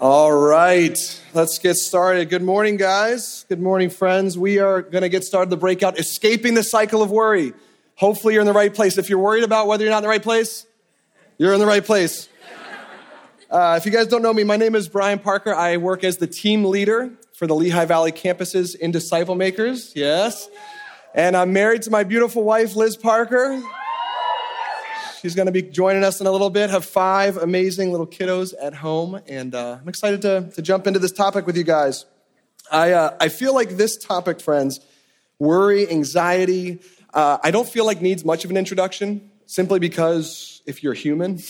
All right, let's get started. Good morning, guys. Good morning, friends. We are going to get started the breakout, escaping the cycle of worry. Hopefully, you're in the right place. If you're worried about whether you're not in the right place, you're in the right place. Uh, if you guys don't know me, my name is Brian Parker. I work as the team leader for the Lehigh Valley campuses in Disciple Makers. Yes. And I'm married to my beautiful wife, Liz Parker. She's going to be joining us in a little bit. Have five amazing little kiddos at home, and uh, I'm excited to, to jump into this topic with you guys. I, uh, I feel like this topic, friends, worry, anxiety, uh, I don't feel like needs much of an introduction, simply because if you're human,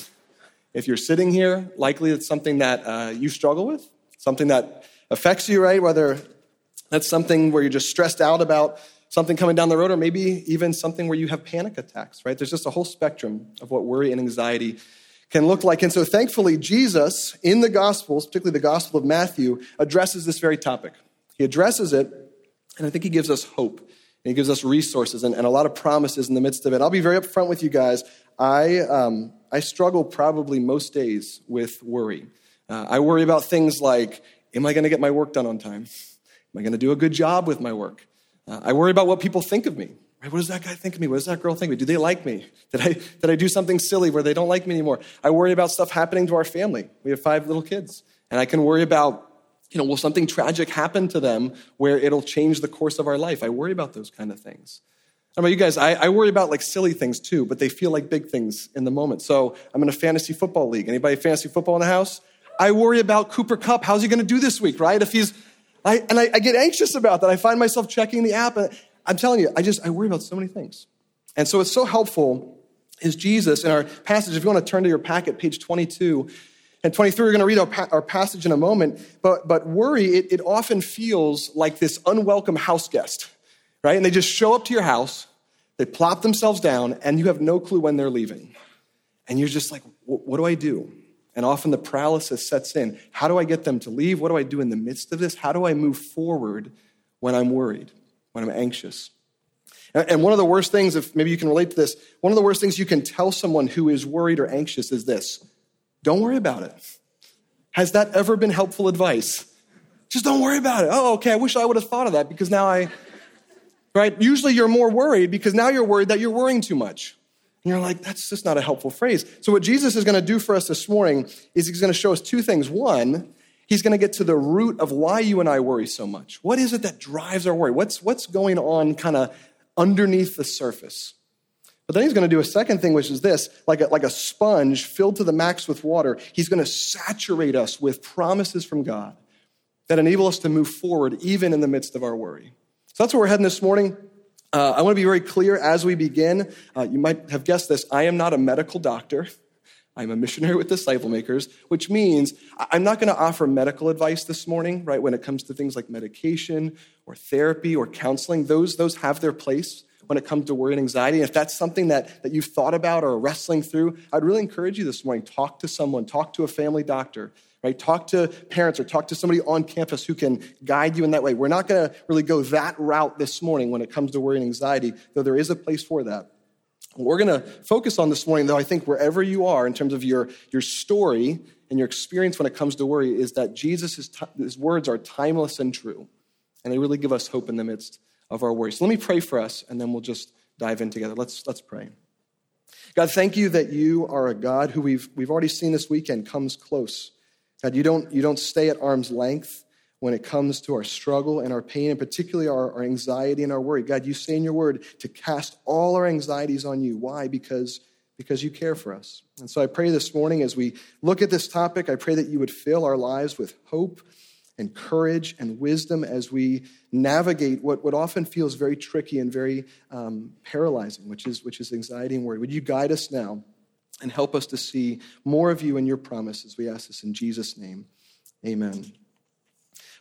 if you're sitting here, likely it's something that uh, you struggle with, something that affects you, right? Whether that's something where you're just stressed out about something coming down the road, or maybe even something where you have panic attacks, right? There's just a whole spectrum of what worry and anxiety can look like. And so, thankfully, Jesus in the Gospels, particularly the Gospel of Matthew, addresses this very topic. He addresses it, and I think he gives us hope. And he gives us resources and, and a lot of promises in the midst of it. I'll be very upfront with you guys. I, um, I struggle probably most days with worry. Uh, I worry about things like Am I going to get my work done on time? Am I going to do a good job with my work? Uh, I worry about what people think of me. Right? What does that guy think of me? What does that girl think of me? Do they like me? Did I, did I do something silly where they don't like me anymore? I worry about stuff happening to our family. We have five little kids. And I can worry about, you know, will something tragic happen to them where it'll change the course of our life? I worry about those kind of things. How about you guys? I, I, worry about like silly things too, but they feel like big things in the moment. So I'm in a fantasy football league. Anybody fantasy football in the house? I worry about Cooper Kupp. How's he going to do this week, right? If he's I, and I, I, get anxious about that. I find myself checking the app. And I'm telling you, I just, I worry about so many things. And so it's so helpful is Jesus in our passage. If you want to turn to your packet, page 22 and 23, we're going to read our, our passage in a moment. But, but worry, it, it often feels like this unwelcome house guest, right? And they just show up to your house, they plop themselves down, and you have no clue when they're leaving. And you're just like, what do I do? And often the paralysis sets in. How do I get them to leave? What do I do in the midst of this? How do I move forward when I'm worried, when I'm anxious? And one of the worst things, if maybe you can relate to this, one of the worst things you can tell someone who is worried or anxious is this don't worry about it. Has that ever been helpful advice? Just don't worry about it. Oh, okay, I wish I would have thought of that because now I, right? Usually you're more worried because now you're worried that you're worrying too much. And you're like, that's just not a helpful phrase. So, what Jesus is going to do for us this morning is he's going to show us two things. One, he's going to get to the root of why you and I worry so much. What is it that drives our worry? What's, what's going on kind of underneath the surface? But then he's going to do a second thing, which is this like a, like a sponge filled to the max with water. He's going to saturate us with promises from God that enable us to move forward even in the midst of our worry. So that's where we're heading this morning. Uh, I want to be very clear as we begin. Uh, you might have guessed this. I am not a medical doctor. I'm a missionary with disciple makers, which means I'm not going to offer medical advice this morning, right? When it comes to things like medication or therapy or counseling, those, those have their place when it comes to worry and anxiety. And if that's something that, that you've thought about or are wrestling through, I'd really encourage you this morning talk to someone, talk to a family doctor, right? Talk to parents or talk to somebody on campus who can guide you in that way. We're not going to really go that route this morning when it comes to worry and anxiety, though there is a place for that. What we're going to focus on this morning, though, I think wherever you are in terms of your, your story and your experience when it comes to worry, is that Jesus' his words are timeless and true. And they really give us hope in the midst of our worry. So let me pray for us, and then we'll just dive in together. Let's, let's pray. God, thank you that you are a God who we've, we've already seen this weekend comes close. God, you don't, you don't stay at arm's length when it comes to our struggle and our pain, and particularly our, our anxiety and our worry. God, you say in your word to cast all our anxieties on you. Why? Because, because you care for us. And so I pray this morning as we look at this topic, I pray that you would fill our lives with hope and courage and wisdom as we navigate what, what often feels very tricky and very um, paralyzing, which is, which is anxiety and worry. Would you guide us now? And help us to see more of you and your promises. We ask this in Jesus' name. Amen.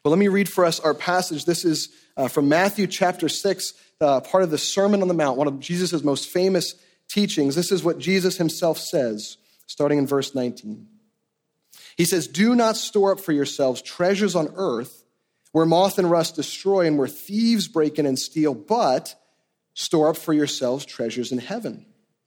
Well, let me read for us our passage. This is uh, from Matthew chapter 6, uh, part of the Sermon on the Mount, one of Jesus' most famous teachings. This is what Jesus himself says, starting in verse 19. He says, Do not store up for yourselves treasures on earth where moth and rust destroy and where thieves break in and steal, but store up for yourselves treasures in heaven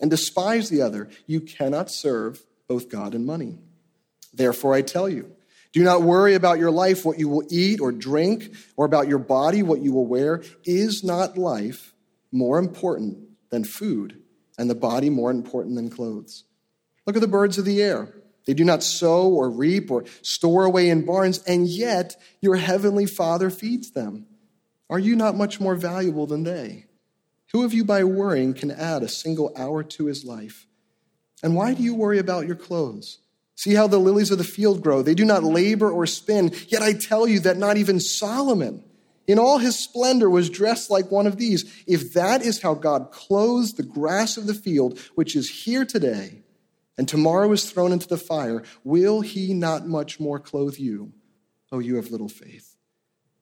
and despise the other. You cannot serve both God and money. Therefore, I tell you, do not worry about your life, what you will eat or drink, or about your body, what you will wear. Is not life more important than food, and the body more important than clothes? Look at the birds of the air. They do not sow or reap or store away in barns, and yet your heavenly Father feeds them. Are you not much more valuable than they? Who of you by worrying can add a single hour to his life? And why do you worry about your clothes? See how the lilies of the field grow. They do not labor or spin. Yet I tell you that not even Solomon, in all his splendor, was dressed like one of these. If that is how God clothes the grass of the field, which is here today, and tomorrow is thrown into the fire, will he not much more clothe you, oh, you have little faith?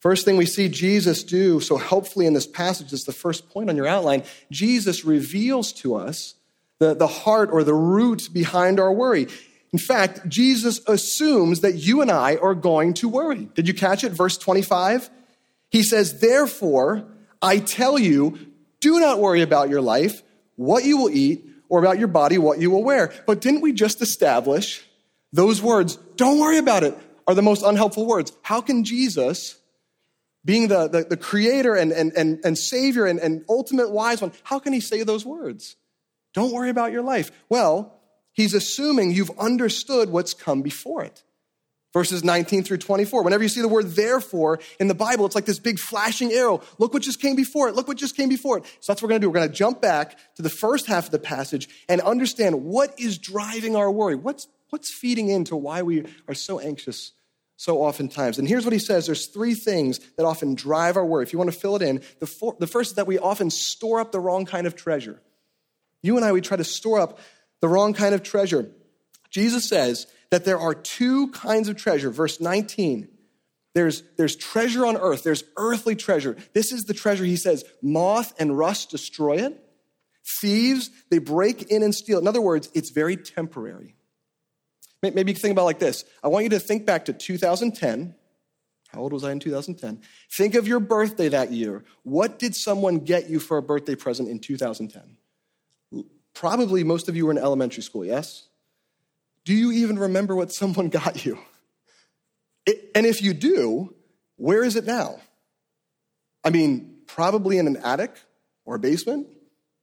First thing we see Jesus do so helpfully in this passage is the first point on your outline. Jesus reveals to us the, the heart or the root behind our worry. In fact, Jesus assumes that you and I are going to worry. Did you catch it? Verse 25. He says, Therefore, I tell you, do not worry about your life, what you will eat, or about your body, what you will wear. But didn't we just establish those words, don't worry about it, are the most unhelpful words? How can Jesus, being the, the, the creator and, and, and, and savior and, and ultimate wise one, how can he say those words? Don't worry about your life. Well, he's assuming you've understood what's come before it verses 19 through 24. Whenever you see the word therefore in the Bible, it's like this big flashing arrow. Look what just came before it. Look what just came before it. So that's what we're going to do. We're going to jump back to the first half of the passage and understand what is driving our worry. What's, what's feeding into why we are so anxious so oftentimes. And here's what he says there's three things that often drive our worry. If you want to fill it in, the, the first is that we often store up the wrong kind of treasure. You and I, we try to store up the wrong kind of treasure. Jesus says that there are two kinds of treasure. Verse 19 there's, there's treasure on earth, there's earthly treasure. This is the treasure, he says, moth and rust destroy it. Thieves, they break in and steal. In other words, it's very temporary. Maybe think about like this. I want you to think back to 2010. How old was I in 2010? Think of your birthday that year. What did someone get you for a birthday present in 2010? Probably most of you were in elementary school, yes? Do you even remember what someone got you? It, and if you do, where is it now? I mean, probably in an attic or a basement.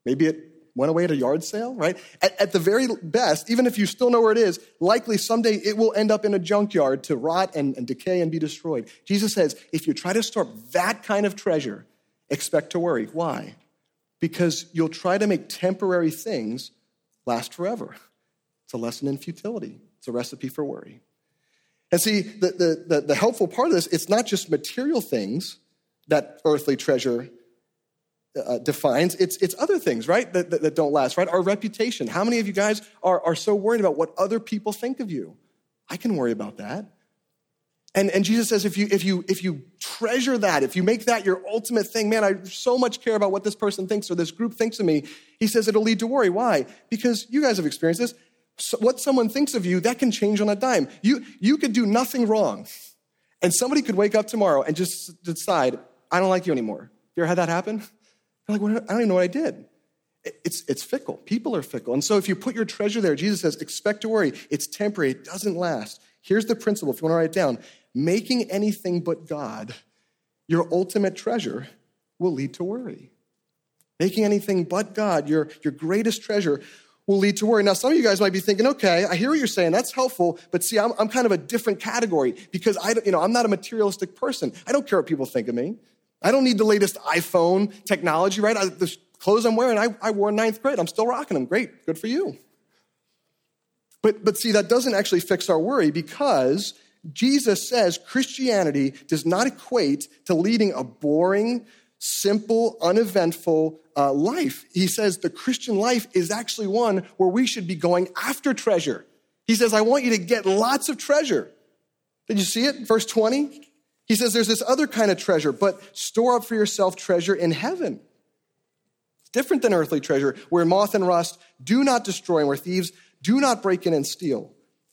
Maybe it went away at a yard sale, right? At, at, the very best, even if you still know where it is, likely someday it will end up in a junkyard to rot and, and decay and be destroyed. Jesus says, if you try to store that kind of treasure, expect to worry. Why? Because you'll try to make temporary things last forever. It's a lesson in futility, it's a recipe for worry. And see, the, the, the, the helpful part of this, it's not just material things that earthly treasure uh, defines, it's, it's other things, right, that, that, that, don't last, right? Our reputation. How many of you guys are, are so worried about what other people think of you? I can worry about that. And, and Jesus says, if you, if, you, if you treasure that, if you make that your ultimate thing, man, I so much care about what this person thinks or this group thinks of me, he says it'll lead to worry. Why? Because you guys have experienced this so what someone thinks of you, that can change on a dime. You, you could do nothing wrong, and somebody could wake up tomorrow and just decide, I don't like you anymore. You ever had that happen? You're like, well, I don't even know what I did. It's, it's fickle. People are fickle. And so if you put your treasure there, Jesus says, expect to worry. It's temporary, it doesn't last. Here's the principle, if you want to write it down making anything but God your ultimate treasure will lead to worry. Making anything but God your, your greatest treasure will lead to worry. Now, some of you guys might be thinking, okay, I hear what you're saying. That's helpful. But see, I'm, I'm kind of a different category because I, don't. you know, I'm not a materialistic person. I don't care what people think of me. I don't need the latest iPhone technology, right? I, the clothes I'm wearing, I, I wore in ninth grade. I'm still rocking them. Great. Good for you. But, but see, that doesn't actually fix our worry because Jesus says Christianity does not equate to leading a boring, simple, uneventful uh, life. He says the Christian life is actually one where we should be going after treasure. He says, I want you to get lots of treasure. Did you see it? Verse 20. He says there's this other kind of treasure, but store up for yourself treasure in heaven. It's different than earthly treasure, where moth and rust do not destroy and where thieves do not break in and steal.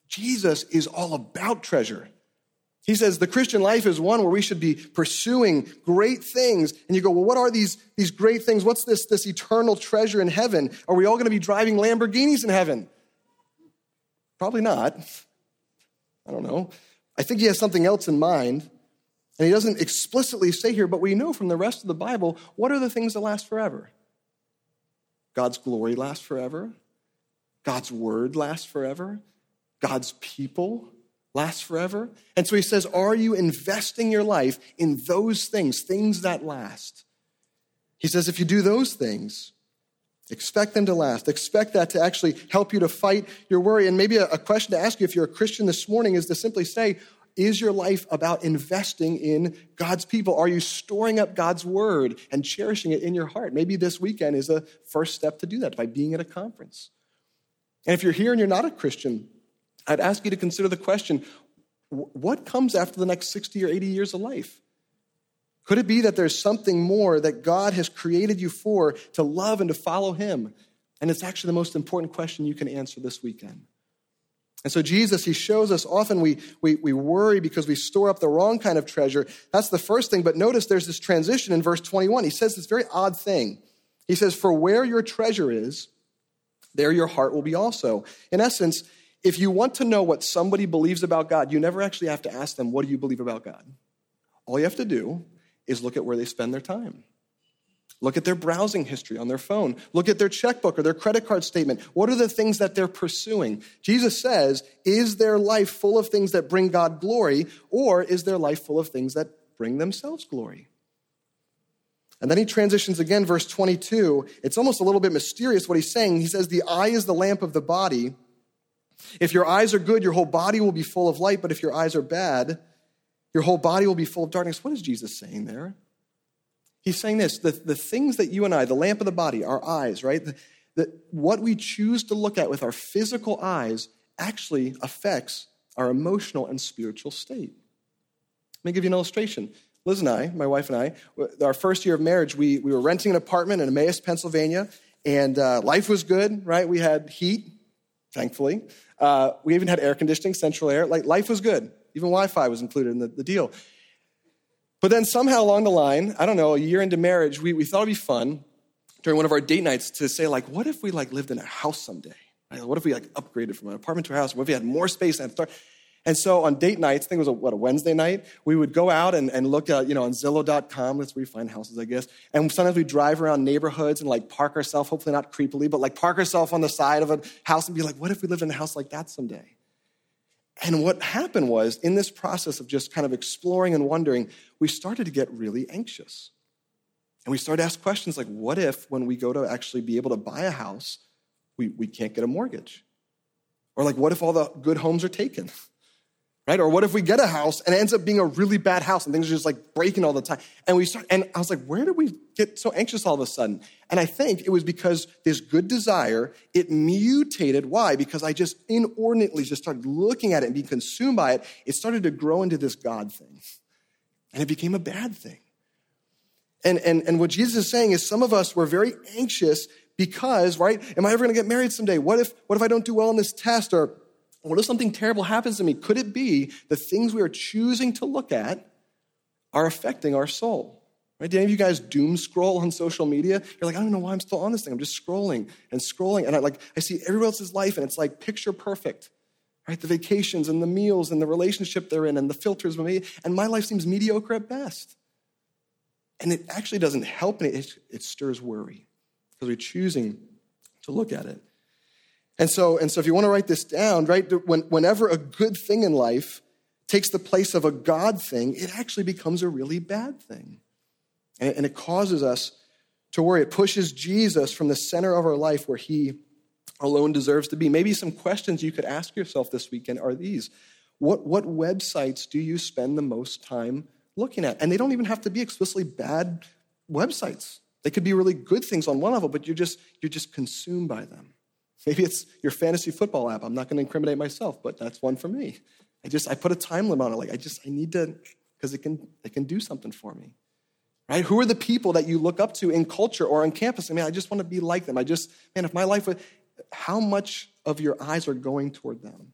Jesus is all about treasure. He says the Christian life is one where we should be pursuing great things. And you go, well, what are these, these great things? What's this, this eternal treasure in heaven? Are we all going to be driving Lamborghinis in heaven? Probably not. I don't know. I think he has something else in mind. And he doesn't explicitly say here, but we know from the rest of the Bible what are the things that last forever? God's glory lasts forever. God's word lasts forever. God's people last forever. And so he says, Are you investing your life in those things, things that last? He says, If you do those things, expect them to last. Expect that to actually help you to fight your worry. And maybe a question to ask you if you're a Christian this morning is to simply say, is your life about investing in God's people? Are you storing up God's word and cherishing it in your heart? Maybe this weekend is a first step to do that by being at a conference. And if you're here and you're not a Christian, I'd ask you to consider the question what comes after the next 60 or 80 years of life? Could it be that there's something more that God has created you for to love and to follow Him? And it's actually the most important question you can answer this weekend. And so, Jesus, He shows us often we, we, we worry because we store up the wrong kind of treasure. That's the first thing. But notice there's this transition in verse 21. He says this very odd thing. He says, For where your treasure is, there your heart will be also. In essence, if you want to know what somebody believes about God, you never actually have to ask them, What do you believe about God? All you have to do is look at where they spend their time. Look at their browsing history on their phone. Look at their checkbook or their credit card statement. What are the things that they're pursuing? Jesus says, Is their life full of things that bring God glory, or is their life full of things that bring themselves glory? And then he transitions again, verse 22. It's almost a little bit mysterious what he's saying. He says, The eye is the lamp of the body. If your eyes are good, your whole body will be full of light, but if your eyes are bad, your whole body will be full of darkness. What is Jesus saying there? He's saying this the, the things that you and I, the lamp of the body, our eyes, right? The, what we choose to look at with our physical eyes actually affects our emotional and spiritual state. Let me give you an illustration. Liz and I, my wife and I, our first year of marriage, we, we were renting an apartment in Emmaus, Pennsylvania, and uh, life was good, right? We had heat, thankfully. Uh, we even had air conditioning, central air. Like life was good. Even Wi-Fi was included in the, the deal. But then somehow along the line, I don't know, a year into marriage, we, we thought it'd be fun during one of our date nights to say like, what if we like lived in a house someday? Right? What if we like upgraded from an apartment to a house? What if we had more space and start? And so on date nights, I think it was a, what, a Wednesday night, we would go out and, and look at, you know, on Zillow.com, that's where we find houses, I guess. And sometimes we drive around neighborhoods and like park ourselves, hopefully not creepily, but like park ourselves on the side of a house and be like, what if we lived in a house like that someday? And what happened was, in this process of just kind of exploring and wondering, we started to get really anxious. And we started to ask questions like, what if when we go to actually be able to buy a house, we, we can't get a mortgage? Or like, what if all the good homes are taken? right? Or what if we get a house and it ends up being a really bad house and things are just like breaking all the time? And we start, and I was like, where did we get so anxious all of a sudden? And I think it was because this good desire, it mutated. Why? Because I just inordinately just started looking at it and being consumed by it. It started to grow into this God thing. And it became a bad thing. And, and, and what Jesus is saying is some of us were very anxious because, right? Am I ever going to get married someday? What if, what if I don't do well in this test? Or what if something terrible happens to me? Could it be the things we are choosing to look at are affecting our soul? Right? Do any of you guys doom scroll on social media? You're like, I don't know why I'm still on this thing. I'm just scrolling and scrolling. And I like I see everybody else's life and it's like picture perfect. Right? The vacations and the meals and the relationship they're in and the filters. And my life seems mediocre at best. And it actually doesn't help me. It, it stirs worry because we're choosing to look at it. And so, and so if you want to write this down, right, when, whenever a good thing in life takes the place of a God thing, it actually becomes a really bad thing. And, and it causes us to worry. It pushes Jesus from the center of our life where he alone deserves to be. Maybe some questions you could ask yourself this weekend are these What, what websites do you spend the most time looking at? And they don't even have to be explicitly bad websites. They could be really good things on one level, but you're just, you're just consumed by them. Maybe it's your fantasy football app. I'm not going to incriminate myself, but that's one for me. I just I put a time limit on it. Like I just I need to because it can it can do something for me. Right? Who are the people that you look up to in culture or on campus? I mean, I just want to be like them. I just, man, if my life was, how much of your eyes are going toward them?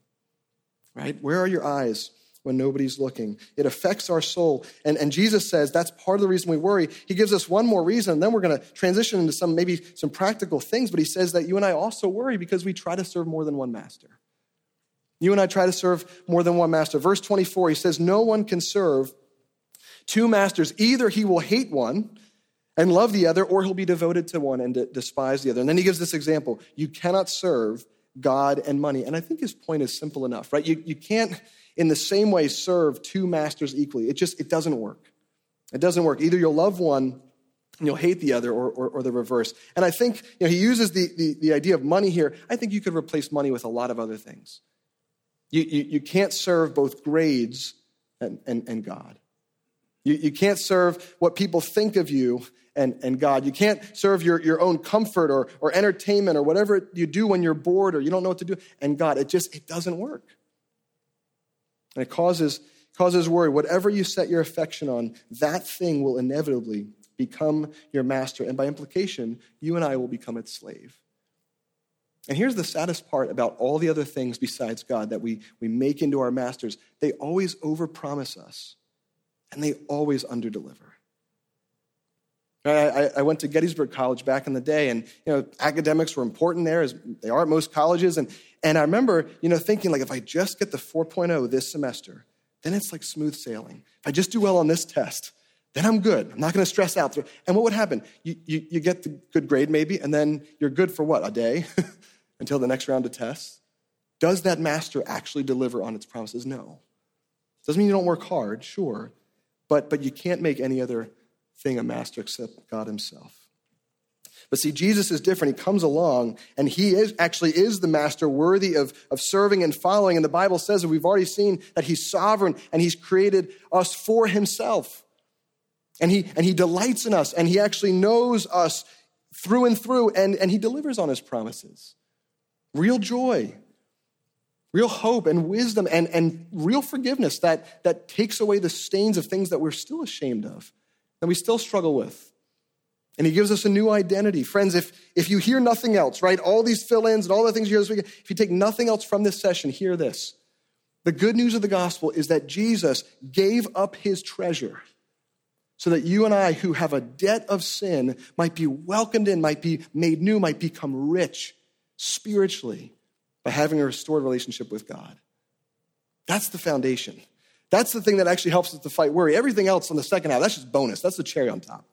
Right? Where are your eyes when nobody's looking? It affects our soul. And, and Jesus says that's part of the reason we worry. He gives us one more reason, and then we're going to transition into some maybe some practical things. But he says that you and I also worry because we try to serve more than one master. You and I try to serve more than one master. Verse 24, he says, No one can serve two masters. Either he will hate one and love the other, or he'll be devoted to one and despise the other. And then he gives this example you cannot serve God and money. And I think his point is simple enough, right? You, you can't, in the same way, serve two masters equally. It just it doesn't work. It doesn't work. Either you'll love one and you'll hate the other, or, or, or the reverse. And I think you know, he uses the, the, the idea of money here. I think you could replace money with a lot of other things. You, you, you can't serve both grades and, and, and God. You, you can't serve what people think of you and, and God. You can't serve your, your own comfort or, or entertainment or whatever you do when you're bored or you don't know what to do and God. It just, it doesn't work. And it causes, causes worry. Whatever you set your affection on, that thing will inevitably become your master. And by implication, you and I will become its slave. And here's the saddest part about all the other things besides God that we, we make into our masters. They always overpromise us and they always underdeliver. I, I went to Gettysburg College back in the day, and you know, academics were important there, as they are at most colleges. And, and I remember you know, thinking, like, if I just get the 4.0 this semester, then it's like smooth sailing. If I just do well on this test, then I'm good. I'm not going to stress out. And what would happen? You, you, you get the good grade, maybe, and then you're good for what, a day until the next round of tests? Does that master actually deliver on its promises? No. Doesn't mean you don't work hard, sure. But, but you can't make any other thing a master except God himself. But see, Jesus is different. He comes along and he is actually is the master worthy of, of serving and following. And the Bible says that we've already seen that he's sovereign and he's created us for himself. And he, and he delights in us and he actually knows us through and through and, and he delivers on his promises. Real joy, real hope and wisdom and, and real forgiveness that, that takes away the stains of things that we're still ashamed of, that we still struggle with. And he gives us a new identity. Friends, if, if you hear nothing else, right, all these fill ins and all the things you hear this week, if you take nothing else from this session, hear this. The good news of the gospel is that Jesus gave up his treasure so that you and I, who have a debt of sin, might be welcomed in, might be made new, might become rich spiritually by having a restored relationship with God. That's the foundation. That's the thing that actually helps us to fight worry. Everything else on the second half, that's just bonus. That's the cherry on top.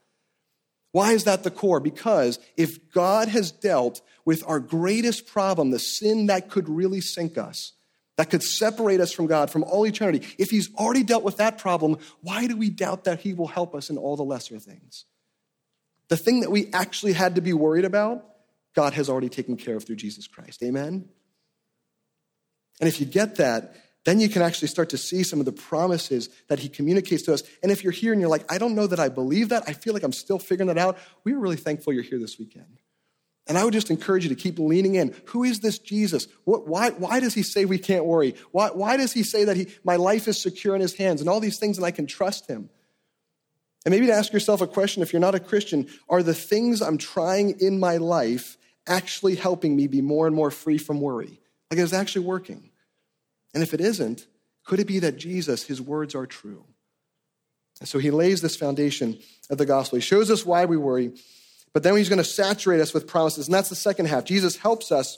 Why is that the core? Because if God has dealt with our greatest problem, the sin that could really sink us, that could separate us from God from all eternity, if He's already dealt with that problem, why do we doubt that He will help us in all the lesser things? The thing that we actually had to be worried about, God has already taken care of through Jesus Christ. Amen? And if you get that, then you can actually start to see some of the promises that he communicates to us. And if you're here and you're like, I don't know that I believe that, I feel like I'm still figuring that out, we are really thankful you're here this weekend. And I would just encourage you to keep leaning in. Who is this Jesus? What, why, why does he say we can't worry? Why, why does he say that he, my life is secure in his hands and all these things and I can trust him? And maybe to ask yourself a question if you're not a Christian are the things I'm trying in my life actually helping me be more and more free from worry? Like, is it actually working? And if it isn't, could it be that Jesus, his words are true? And so he lays this foundation of the gospel. He shows us why we worry, but then he's going to saturate us with promises. And that's the second half. Jesus helps us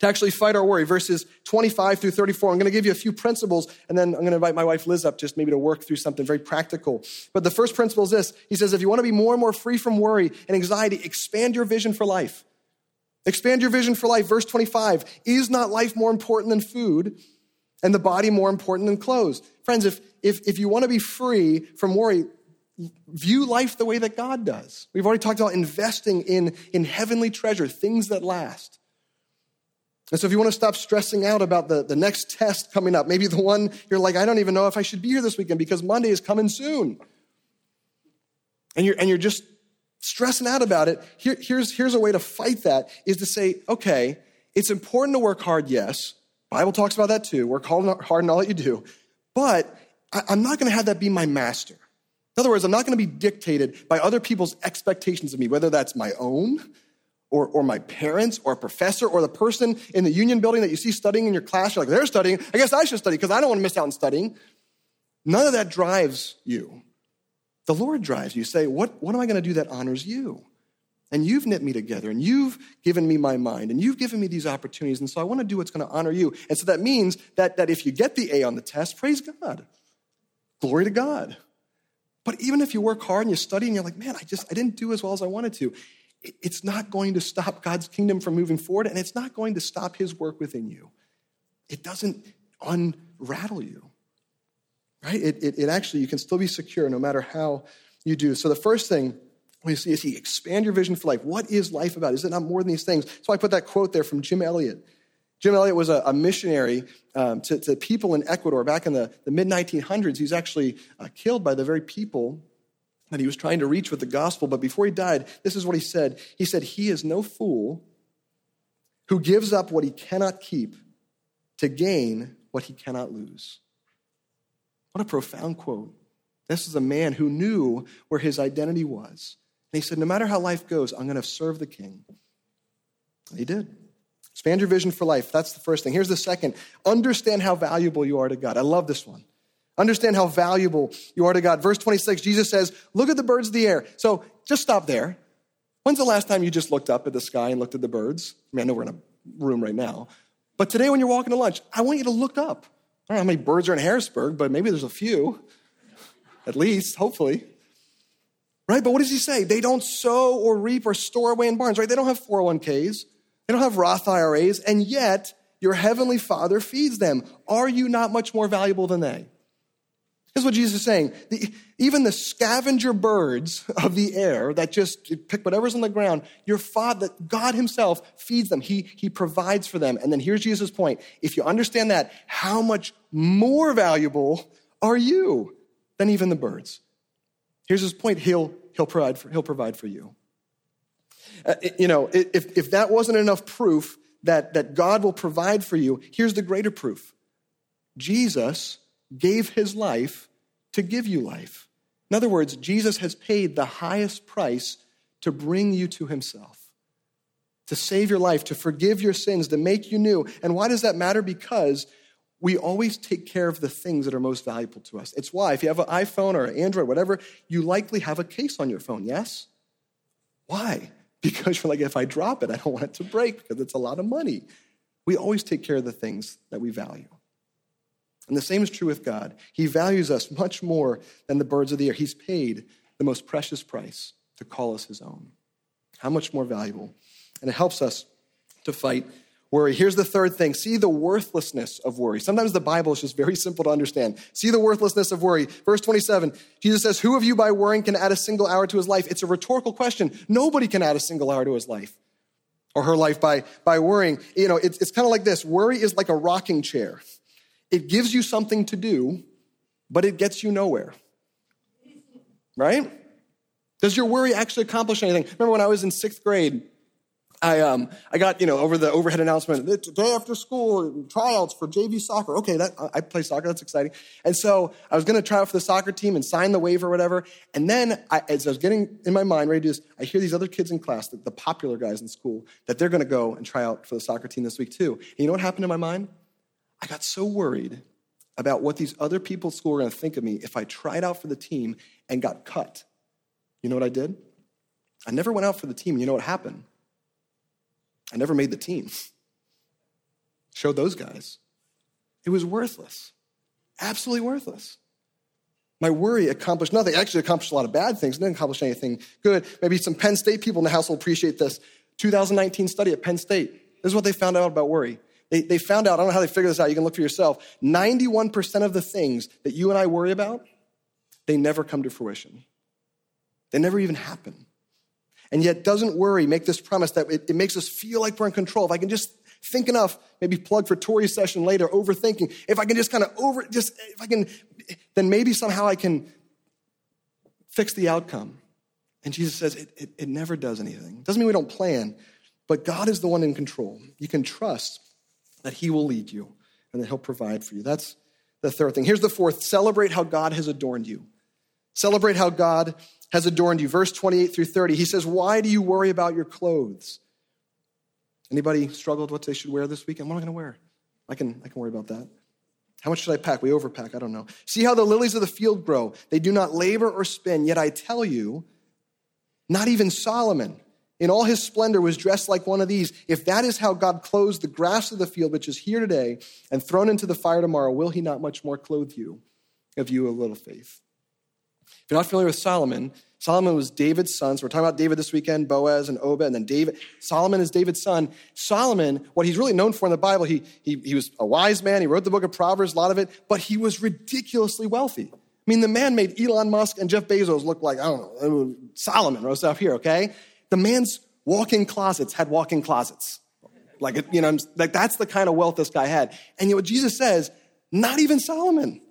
to actually fight our worry. Verses 25 through 34. I'm going to give you a few principles, and then I'm going to invite my wife Liz up just maybe to work through something very practical. But the first principle is this He says, if you want to be more and more free from worry and anxiety, expand your vision for life. Expand your vision for life. Verse 25 Is not life more important than food and the body more important than clothes? Friends, if, if, if you want to be free from worry, view life the way that God does. We've already talked about investing in, in heavenly treasure, things that last. And so, if you want to stop stressing out about the, the next test coming up, maybe the one you're like, I don't even know if I should be here this weekend because Monday is coming soon. And you're, and you're just stressing out about it. Here, here's, here's a way to fight that is to say, okay, it's important to work hard, yes. Bible talks about that too. Work hard in all that you do. But I'm not going to have that be my master. In other words, I'm not going to be dictated by other people's expectations of me, whether that's my own or, or my parents or a professor or the person in the union building that you see studying in your class. You're like, they're studying. I guess I should study because I don't want to miss out on studying. None of that drives you. The Lord drives you. you say, what, what am I going to do that honors you? And you've knit me together and you've given me my mind and you've given me these opportunities. And so I want to do what's going to honor you. And so that means that, that if you get the A on the test, praise God. Glory to God. But even if you work hard and you study and you're like, man, I just, I didn't do as well as I wanted to, it's not going to stop God's kingdom from moving forward, and it's not going to stop his work within you. It doesn't unrattle you, right? It, it, it, actually, you can still be secure no matter how you do. So the first thing we see is he expand your vision for life. What is life about? Is it not more than these things? So I put that quote there from Jim Elliot. Jim Elliot was a, a missionary um, to, to, people in Ecuador back in the, the mid 1900s. He was actually uh, killed by the very people that he was trying to reach with the gospel. But before he died, this is what he said He said, He is no fool who gives up what he cannot keep to gain what he cannot lose. What a profound quote. This is a man who knew where his identity was. And he said, No matter how life goes, I'm going to serve the king. And he did. Expand your vision for life. That's the first thing. Here's the second understand how valuable you are to God. I love this one. Understand how valuable you are to God. Verse 26, Jesus says, Look at the birds of the air. So just stop there. When's the last time you just looked up at the sky and looked at the birds? I mean, I know we're in a room right now. But today, when you're walking to lunch, I want you to look up. I don't know how many birds are in Harrisburg, but maybe there's a few, at least, hopefully. Right? But what does he say? They don't sow or reap or store away in barns, right? They don't have 401ks, they don't have Roth IRAs, and yet your heavenly Father feeds them. Are you not much more valuable than they? Here's what Jesus is saying. The, even the scavenger birds of the air that just pick whatever's on the ground, your father, God himself feeds them. He, he provides for them. And then here's Jesus' point. If you understand that, how much more valuable are you than even the birds? Here's his point. He'll, he'll, provide, for, he'll provide for you. Uh, you know, if, if that wasn't enough proof that, that God will provide for you, here's the greater proof. Jesus gave his life to give you life. In other words, Jesus has paid the highest price to bring you to himself, to save your life, to forgive your sins, to make you new. And why does that matter? Because we always take care of the things that are most valuable to us. It's why, if you have an iPhone or an Android, whatever, you likely have a case on your phone, yes? Why? Because you're like, if I drop it, I don't want it to break because it's a lot of money. We always take care of the things that we value. And the same is true with God. He values us much more than the birds of the air. He's paid the most precious price to call us his own. How much more valuable? And it helps us to fight worry. Here's the third thing see the worthlessness of worry. Sometimes the Bible is just very simple to understand. See the worthlessness of worry. Verse 27, Jesus says, Who of you by worrying can add a single hour to his life? It's a rhetorical question. Nobody can add a single hour to his life or her life by, by worrying. You know, it's, it's kind of like this worry is like a rocking chair. It gives you something to do, but it gets you nowhere. Right? Does your worry actually accomplish anything? Remember when I was in sixth grade, I, um, I got, you know, over the overhead announcement, the day after school, tryouts for JV soccer. Okay, that, I play soccer, that's exciting. And so I was going to try out for the soccer team and sign the waiver or whatever. And then I, as I was getting in my mind ready to do this, I hear these other kids in class, the, the popular guys in school, that they're going to go and try out for the soccer team this week too. And you know what happened in my mind? I got so worried about what these other people at school were going to think of me if I tried out for the team and got cut. You know what I did? I never went out for the team. You know what happened? I never made the team. Showed those guys. It was worthless. Absolutely worthless. My worry accomplished nothing. It actually accomplished a lot of bad things. Didn't accomplish anything good. Maybe some Penn State people in the house will appreciate this. 2019 study at Penn State. This is what they found out about worry. They, they found out, I don't know how they figured this out, you can look for yourself. 91% of the things that you and I worry about, they never come to fruition. They never even happen. And yet, doesn't worry make this promise that it, it makes us feel like we're in control. If I can just think enough, maybe plug for Tori's session later, overthinking. If I can just kind of over, just, if I can, then maybe somehow I can fix the outcome. And Jesus says it, it, it never does anything. Doesn't mean we don't plan, but God is the one in control. You can trust that He will lead you and that He'll provide for you. That's the third thing. Here's the fourth celebrate how God has adorned you. Celebrate how God has adorned you. Verse 28 through 30, he says, Why do you worry about your clothes? Anybody struggled what they should wear this weekend? What am I going to wear? I can, I can worry about that. How much should I pack? We overpack. I don't know. See how the lilies of the field grow. They do not labor or spin. Yet I tell you, not even Solomon in all his splendor was dressed like one of these. If that is how God clothes the grass of the field, which is here today and thrown into the fire tomorrow, will he not much more clothe you of you a little faith? If you're not familiar with Solomon, Solomon was David's son. So we're talking about David this weekend, Boaz and Obed, and then David. Solomon is David's son. Solomon, what he's really known for in the Bible, he, he, he was a wise man. He wrote the book of Proverbs, a lot of it, but he was ridiculously wealthy. I mean, the man made Elon Musk and Jeff Bezos look like, I don't know, Solomon or up here, okay? The man's walk-in closets had walk-in closets. Like, you know, like that's the kind of wealth this guy had. And know what Jesus says? Not even Solomon.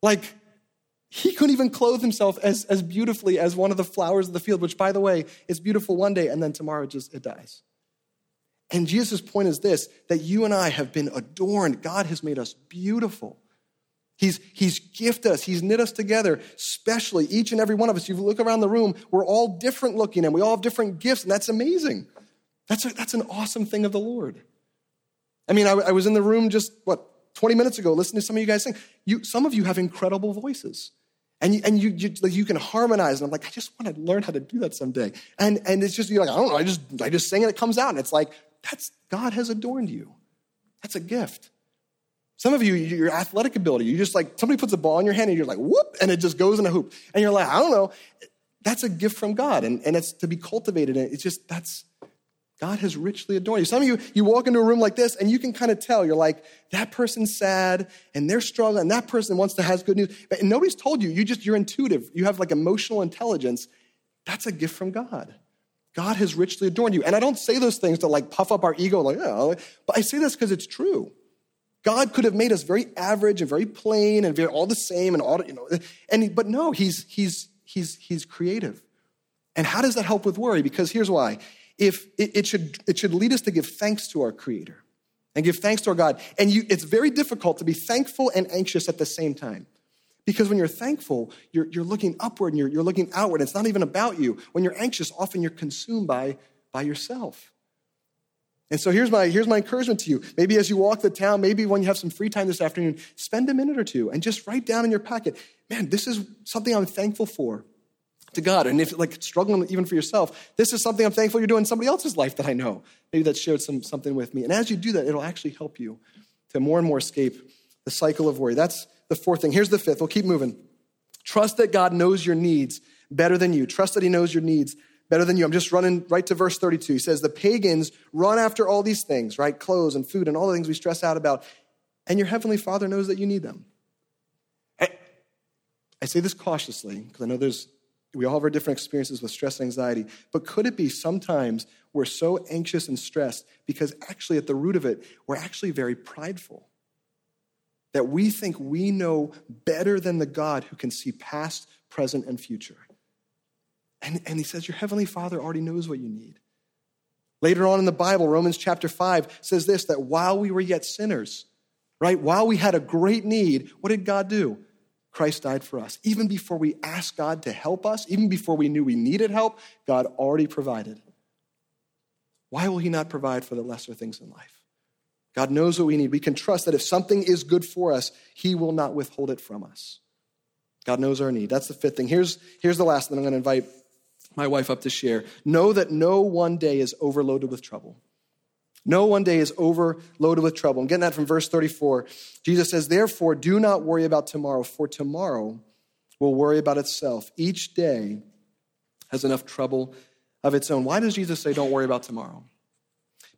Like, he couldn't even clothe himself as, as beautifully as one of the flowers of the field, which, by the way, is beautiful one day and then tomorrow just it dies. And Jesus' point is this that you and I have been adorned. God has made us beautiful. He's, he's gifted us, He's knit us together, especially each and every one of us. You look around the room, we're all different looking and we all have different gifts, and that's amazing. That's, a, that's an awesome thing of the Lord. I mean, I, I was in the room just, what, 20 minutes ago, listening to some of you guys sing. You, some of you have incredible voices. And, you, and you, you, like, you can harmonize. And I'm like, I just want to learn how to do that someday. And, and it's just, you're like, I don't know, I just, I just sing and it comes out. And it's like, that's, God has adorned you. That's a gift. Some of you, your athletic ability, you just like, somebody puts a ball in your hand and you're like, whoop, and it just goes in a hoop. And you're like, I don't know. That's a gift from God. And, and it's to be cultivated. And it's just, that's, God has richly adorned you. Some of you, you walk into a room like this and you can kind of tell, you're like, that person's sad and they're struggling and that person wants to have good news. And nobody's told you, you just, you're intuitive. You have like emotional intelligence. That's a gift from God. God has richly adorned you. And I don't say those things to like puff up our ego, like, oh, but I say this because it's true. God could have made us very average and very plain and very all the same and all, you know, and, but no, he's, he's, he's, he's creative. And how does that help with worry? Because here's why if it, it, should, it should lead us to give thanks to our Creator and give thanks to our God. And you, it's very difficult to be thankful and anxious at the same time. Because when you're thankful, you're, you're looking upward and you're, you're looking outward. It's not even about you. When you're anxious, often you're consumed by, by yourself. And so here's my, here's my encouragement to you. Maybe as you walk the town, maybe when you have some free time this afternoon, spend a minute or two and just write down in your packet, man, this is something I'm thankful for to God. And if like struggling even for yourself, this is something I'm thankful you're doing in somebody else's life that I know. Maybe that shared some, something with me. And as you do that, it'll actually help you to more and more escape the cycle of worry. That's the fourth thing. Here's the fifth. We'll keep moving. Trust that God knows your needs better than you. Trust that He knows your needs better than you. I'm just running right to verse 32. He says, The pagans run after all these things, right? Clothes and food and all the things we stress out about. And your heavenly Father knows that you need them. I say this cautiously because I know there's we all have our different experiences with stress and anxiety, but could it be sometimes we're so anxious and stressed because actually at the root of it, we're actually very prideful? That we think we know better than the God who can see past, present, and future. And, and he says, Your heavenly Father already knows what you need. Later on in the Bible, Romans chapter 5 says this that while we were yet sinners, right, while we had a great need, what did God do? Christ died for us. Even before we asked God to help us, even before we knew we needed help, God already provided. Why will He not provide for the lesser things in life? God knows what we need. We can trust that if something is good for us, He will not withhold it from us. God knows our need. That's the fifth thing. Here's, here's the last thing I'm going to invite my wife up to share. Know that no one day is overloaded with trouble. No one day is overloaded with trouble. I'm getting that from verse 34. Jesus says, Therefore, do not worry about tomorrow, for tomorrow will worry about itself. Each day has enough trouble of its own. Why does Jesus say, Don't worry about tomorrow?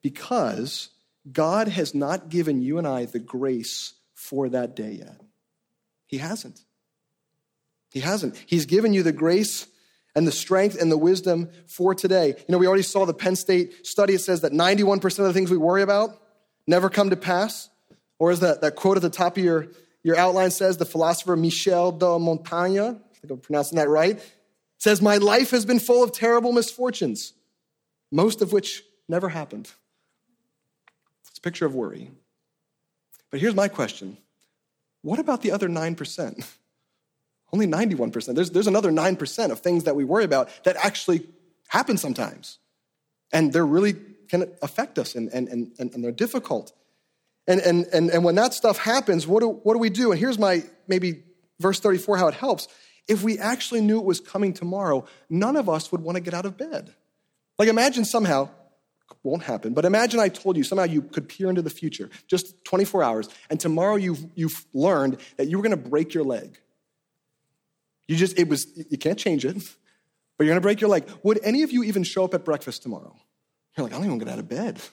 Because God has not given you and I the grace for that day yet. He hasn't. He hasn't. He's given you the grace and the strength and the wisdom for today. You know, we already saw the Penn State study. It says that 91% of the things we worry about never come to pass. Or as that, that quote at the top of your, your outline says, the philosopher Michel de Montaigne, I think I'm pronouncing that right, says, My life has been full of terrible misfortunes, most of which never happened. It's a picture of worry. But here's my question What about the other 9%? Only 91%. There's, there's another 9% of things that we worry about that actually happen sometimes. And they're really can affect us and, and, and, and they're difficult. And, and, and, and when that stuff happens, what do, what do we do? And here's my maybe verse 34 how it helps. If we actually knew it was coming tomorrow, none of us would want to get out of bed. Like imagine somehow, won't happen, but imagine I told you somehow you could peer into the future, just 24 hours, and tomorrow you've, you've learned that you were going to break your leg. You just, it was, you can't change it, but you're gonna break your leg. Would any of you even show up at breakfast tomorrow? You're like, I don't even get out of bed.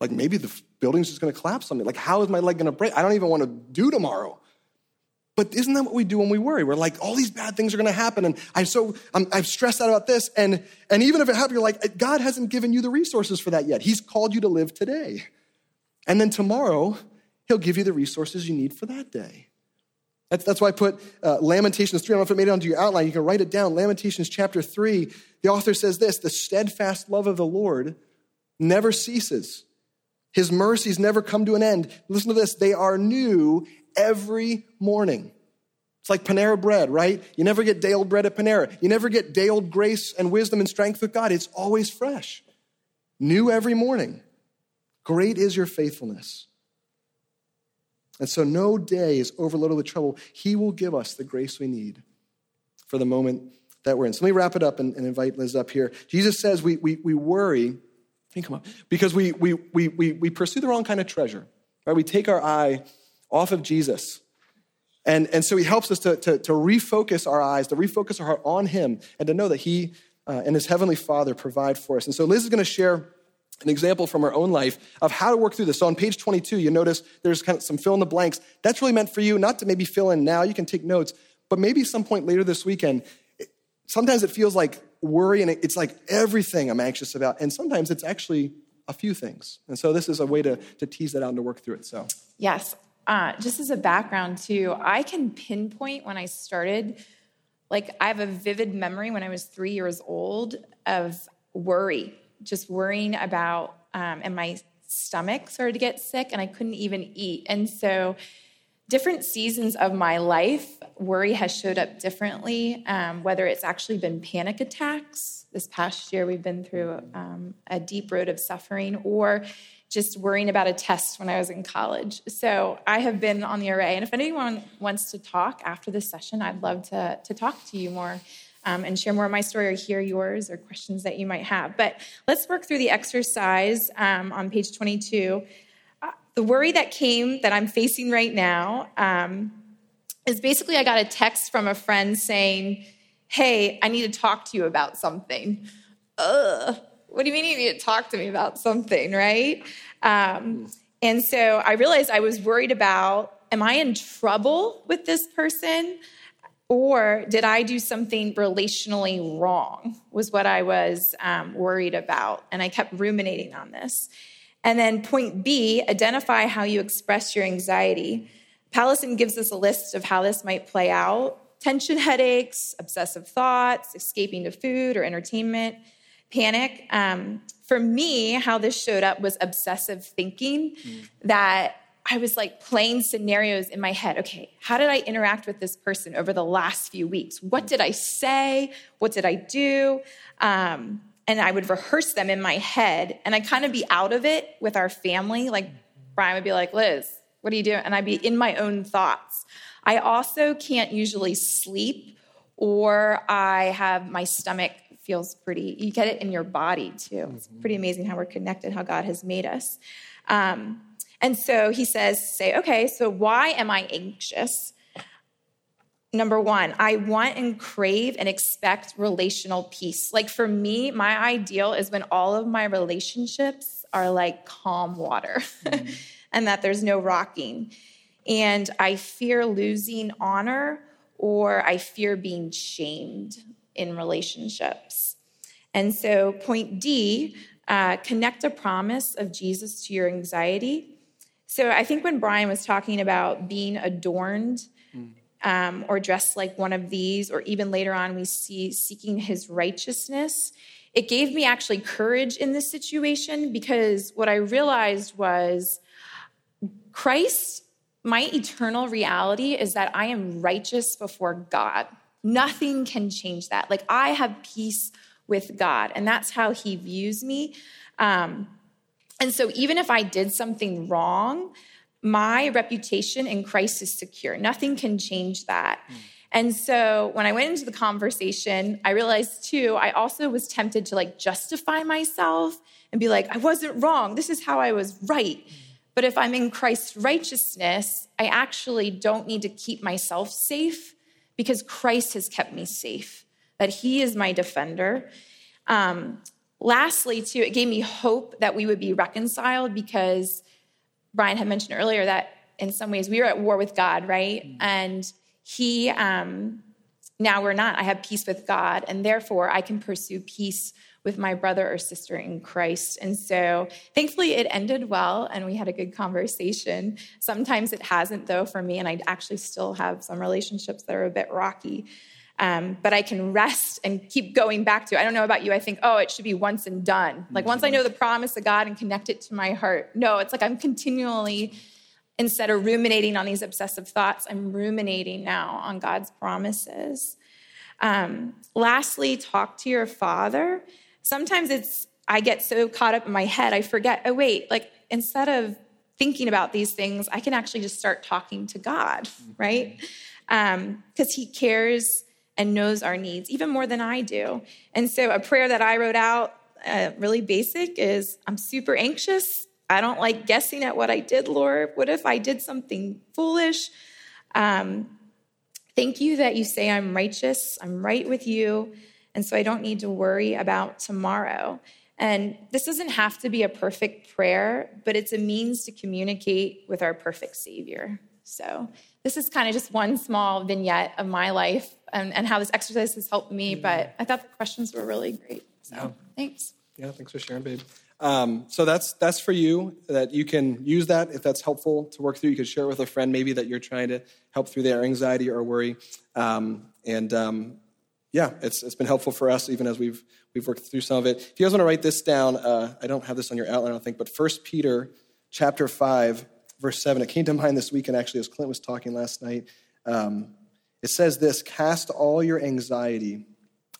Like maybe the building's just gonna collapse on me. Like, how is my leg gonna break? I don't even wanna do tomorrow. But isn't that what we do when we worry? We're like, all these bad things are going to happen, and I'm so I'm, I'm stressed out about this. And and even if it happens, you're like, uh, God hasn't given you the resources for that yet. He's called you to live today, and then tomorrow He'll give you the resources you need for that day. That's, that's why I put uh, Lamentations 3. I don't know if it made it onto your outline. You can write it down. Lamentations chapter 3. The author says this The steadfast love of the Lord never ceases, His mercies never come to an end. Listen to this they are new every morning. It's like Panera bread, right? You never get day old bread at Panera. You never get day old grace and wisdom and strength with God. It's always fresh, new every morning. Great is your faithfulness. And so no day is overloaded with trouble. He will give us the grace we need for the moment that we're in. So let me wrap it up and, and invite Liz up here. Jesus says we, we, we worry, come up, because we, we, we, we, we pursue the wrong kind of treasure. Right? We take our eye off of Jesus. And, and so he helps us to, to, to refocus our eyes, to refocus our heart on him, and to know that he uh, and his heavenly Father provide for us. And so Liz is going to share an example from our own life of how to work through this. So on page 22, you notice there's kind of some fill in the blanks. That's really meant for you, not to maybe fill in now, you can take notes, but maybe some point later this weekend. Sometimes it feels like worry and it's like everything I'm anxious about. And sometimes it's actually a few things. And so this is a way to, to tease that out and to work through it. So, yes. Uh, just as a background, too, I can pinpoint when I started. Like, I have a vivid memory when I was three years old of worry just worrying about, um, and my stomach started to get sick and I couldn't even eat. And so, different seasons of my life, worry has showed up differently, um, whether it's actually been panic attacks. This past year, we've been through um, a deep road of suffering, or just worrying about a test when I was in college. So I have been on the array. And if anyone wants to talk after this session, I'd love to, to talk to you more um, and share more of my story or hear yours or questions that you might have. But let's work through the exercise um, on page 22. Uh, the worry that came that I'm facing right now um, is basically I got a text from a friend saying, Hey, I need to talk to you about something. Ugh. What do you mean you need to talk to me about something, right? Um, and so I realized I was worried about am I in trouble with this person? Or did I do something relationally wrong? Was what I was um, worried about. And I kept ruminating on this. And then point B identify how you express your anxiety. Powlison gives us a list of how this might play out tension headaches, obsessive thoughts, escaping to food or entertainment, panic. Um, for me, how this showed up was obsessive thinking mm. that I was like playing scenarios in my head. Okay, how did I interact with this person over the last few weeks? What did I say? What did I do? Um, and I would rehearse them in my head, and I'd kind of be out of it with our family. Like Brian would be like, Liz, what are you doing? And I'd be in my own thoughts. I also can't usually sleep, or I have my stomach feels pretty, you get it in your body too. It's pretty amazing how we're connected, how God has made us. Um, and so he says, say, okay, so why am I anxious? Number one, I want and crave and expect relational peace. Like for me, my ideal is when all of my relationships are like calm water mm-hmm. and that there's no rocking. And I fear losing honor or I fear being shamed in relationships. And so, point D uh, connect a promise of Jesus to your anxiety. So, I think when Brian was talking about being adorned um, or dressed like one of these, or even later on, we see seeking his righteousness, it gave me actually courage in this situation because what I realized was Christ, my eternal reality is that I am righteous before God. Nothing can change that. Like I have peace with God, and that's how He views me. Um, and so, even if I did something wrong, my reputation in Christ is secure. Nothing can change that. Mm. And so when I went into the conversation, I realized too, I also was tempted to like justify myself and be like, I wasn't wrong. This is how I was right. But if I'm in Christ's righteousness, I actually don't need to keep myself safe because Christ has kept me safe, that He is my defender. Um, lastly, too, it gave me hope that we would be reconciled because Brian had mentioned earlier that in some ways we were at war with God, right? Mm. And he um, now we're not i have peace with god and therefore i can pursue peace with my brother or sister in christ and so thankfully it ended well and we had a good conversation sometimes it hasn't though for me and i actually still have some relationships that are a bit rocky um, but i can rest and keep going back to it i don't know about you i think oh it should be once and done like once i know the promise of god and connect it to my heart no it's like i'm continually Instead of ruminating on these obsessive thoughts, I'm ruminating now on God's promises. Um, lastly, talk to your father. Sometimes it's, I get so caught up in my head, I forget, oh, wait, like instead of thinking about these things, I can actually just start talking to God, right? Because um, He cares and knows our needs even more than I do. And so, a prayer that I wrote out, uh, really basic, is I'm super anxious I don't like guessing at what I did, Lord. What if I did something foolish? Um, thank you that you say I'm righteous, I'm right with you, and so I don't need to worry about tomorrow. And this doesn't have to be a perfect prayer, but it's a means to communicate with our perfect Savior. So, this is kind of just one small vignette of my life and, and how this exercise has helped me, but I thought the questions were really great. So, yeah. thanks. Yeah, thanks for sharing, babe. Um, so that's that's for you that you can use that if that's helpful to work through. You could share it with a friend maybe that you're trying to help through their anxiety or worry. Um, and um, yeah, it's it's been helpful for us even as we've we've worked through some of it. If you guys want to write this down, uh, I don't have this on your outline, I don't think, but First Peter chapter five verse seven. It came to mind this weekend actually as Clint was talking last night. Um, it says this: Cast all your anxiety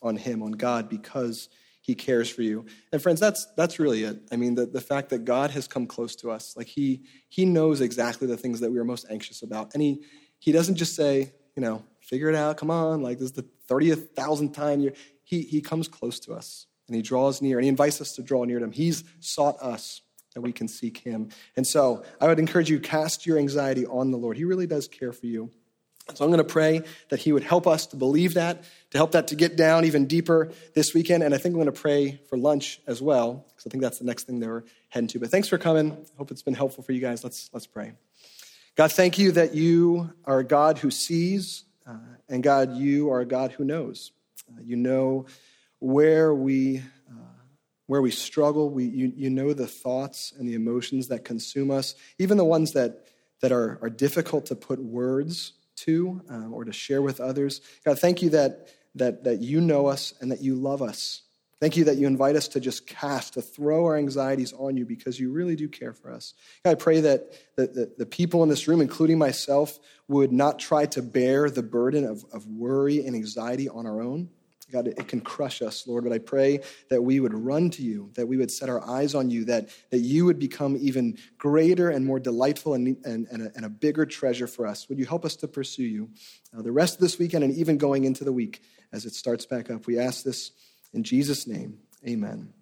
on Him, on God, because he cares for you. And friends, that's that's really it. I mean, the, the fact that God has come close to us, like he he knows exactly the things that we are most anxious about. And he he doesn't just say, you know, figure it out, come on, like this is the 30th thousandth time you he he comes close to us and he draws near and he invites us to draw near to him. He's sought us that we can seek him. And so I would encourage you, cast your anxiety on the Lord. He really does care for you. So I'm going to pray that He would help us to believe that, to help that to get down even deeper this weekend. And I think I'm going to pray for lunch as well, because I think that's the next thing they are heading to. But thanks for coming. I hope it's been helpful for you guys. Let's, let's pray. God, thank you that you are a God who sees, uh, and God, you are a God who knows. Uh, you know where we, uh, where we struggle. We, you, you know the thoughts and the emotions that consume us, even the ones that, that are, are difficult to put words to um, or to share with others. God, thank you that, that, that you know us and that you love us. Thank you that you invite us to just cast, to throw our anxieties on you because you really do care for us. God, I pray that the, the, the, people in this room, including myself, would not try to bear the burden of, of worry and anxiety on our own. God, it can crush us, Lord, but I pray that we would run to you, that we would set our eyes on you, that, that you would become even greater and more delightful and, and, and, a, and a bigger treasure for us. Would you help us to pursue you uh, the rest of this weekend and even going into the week as it starts back up? We ask this in Jesus' name. Amen.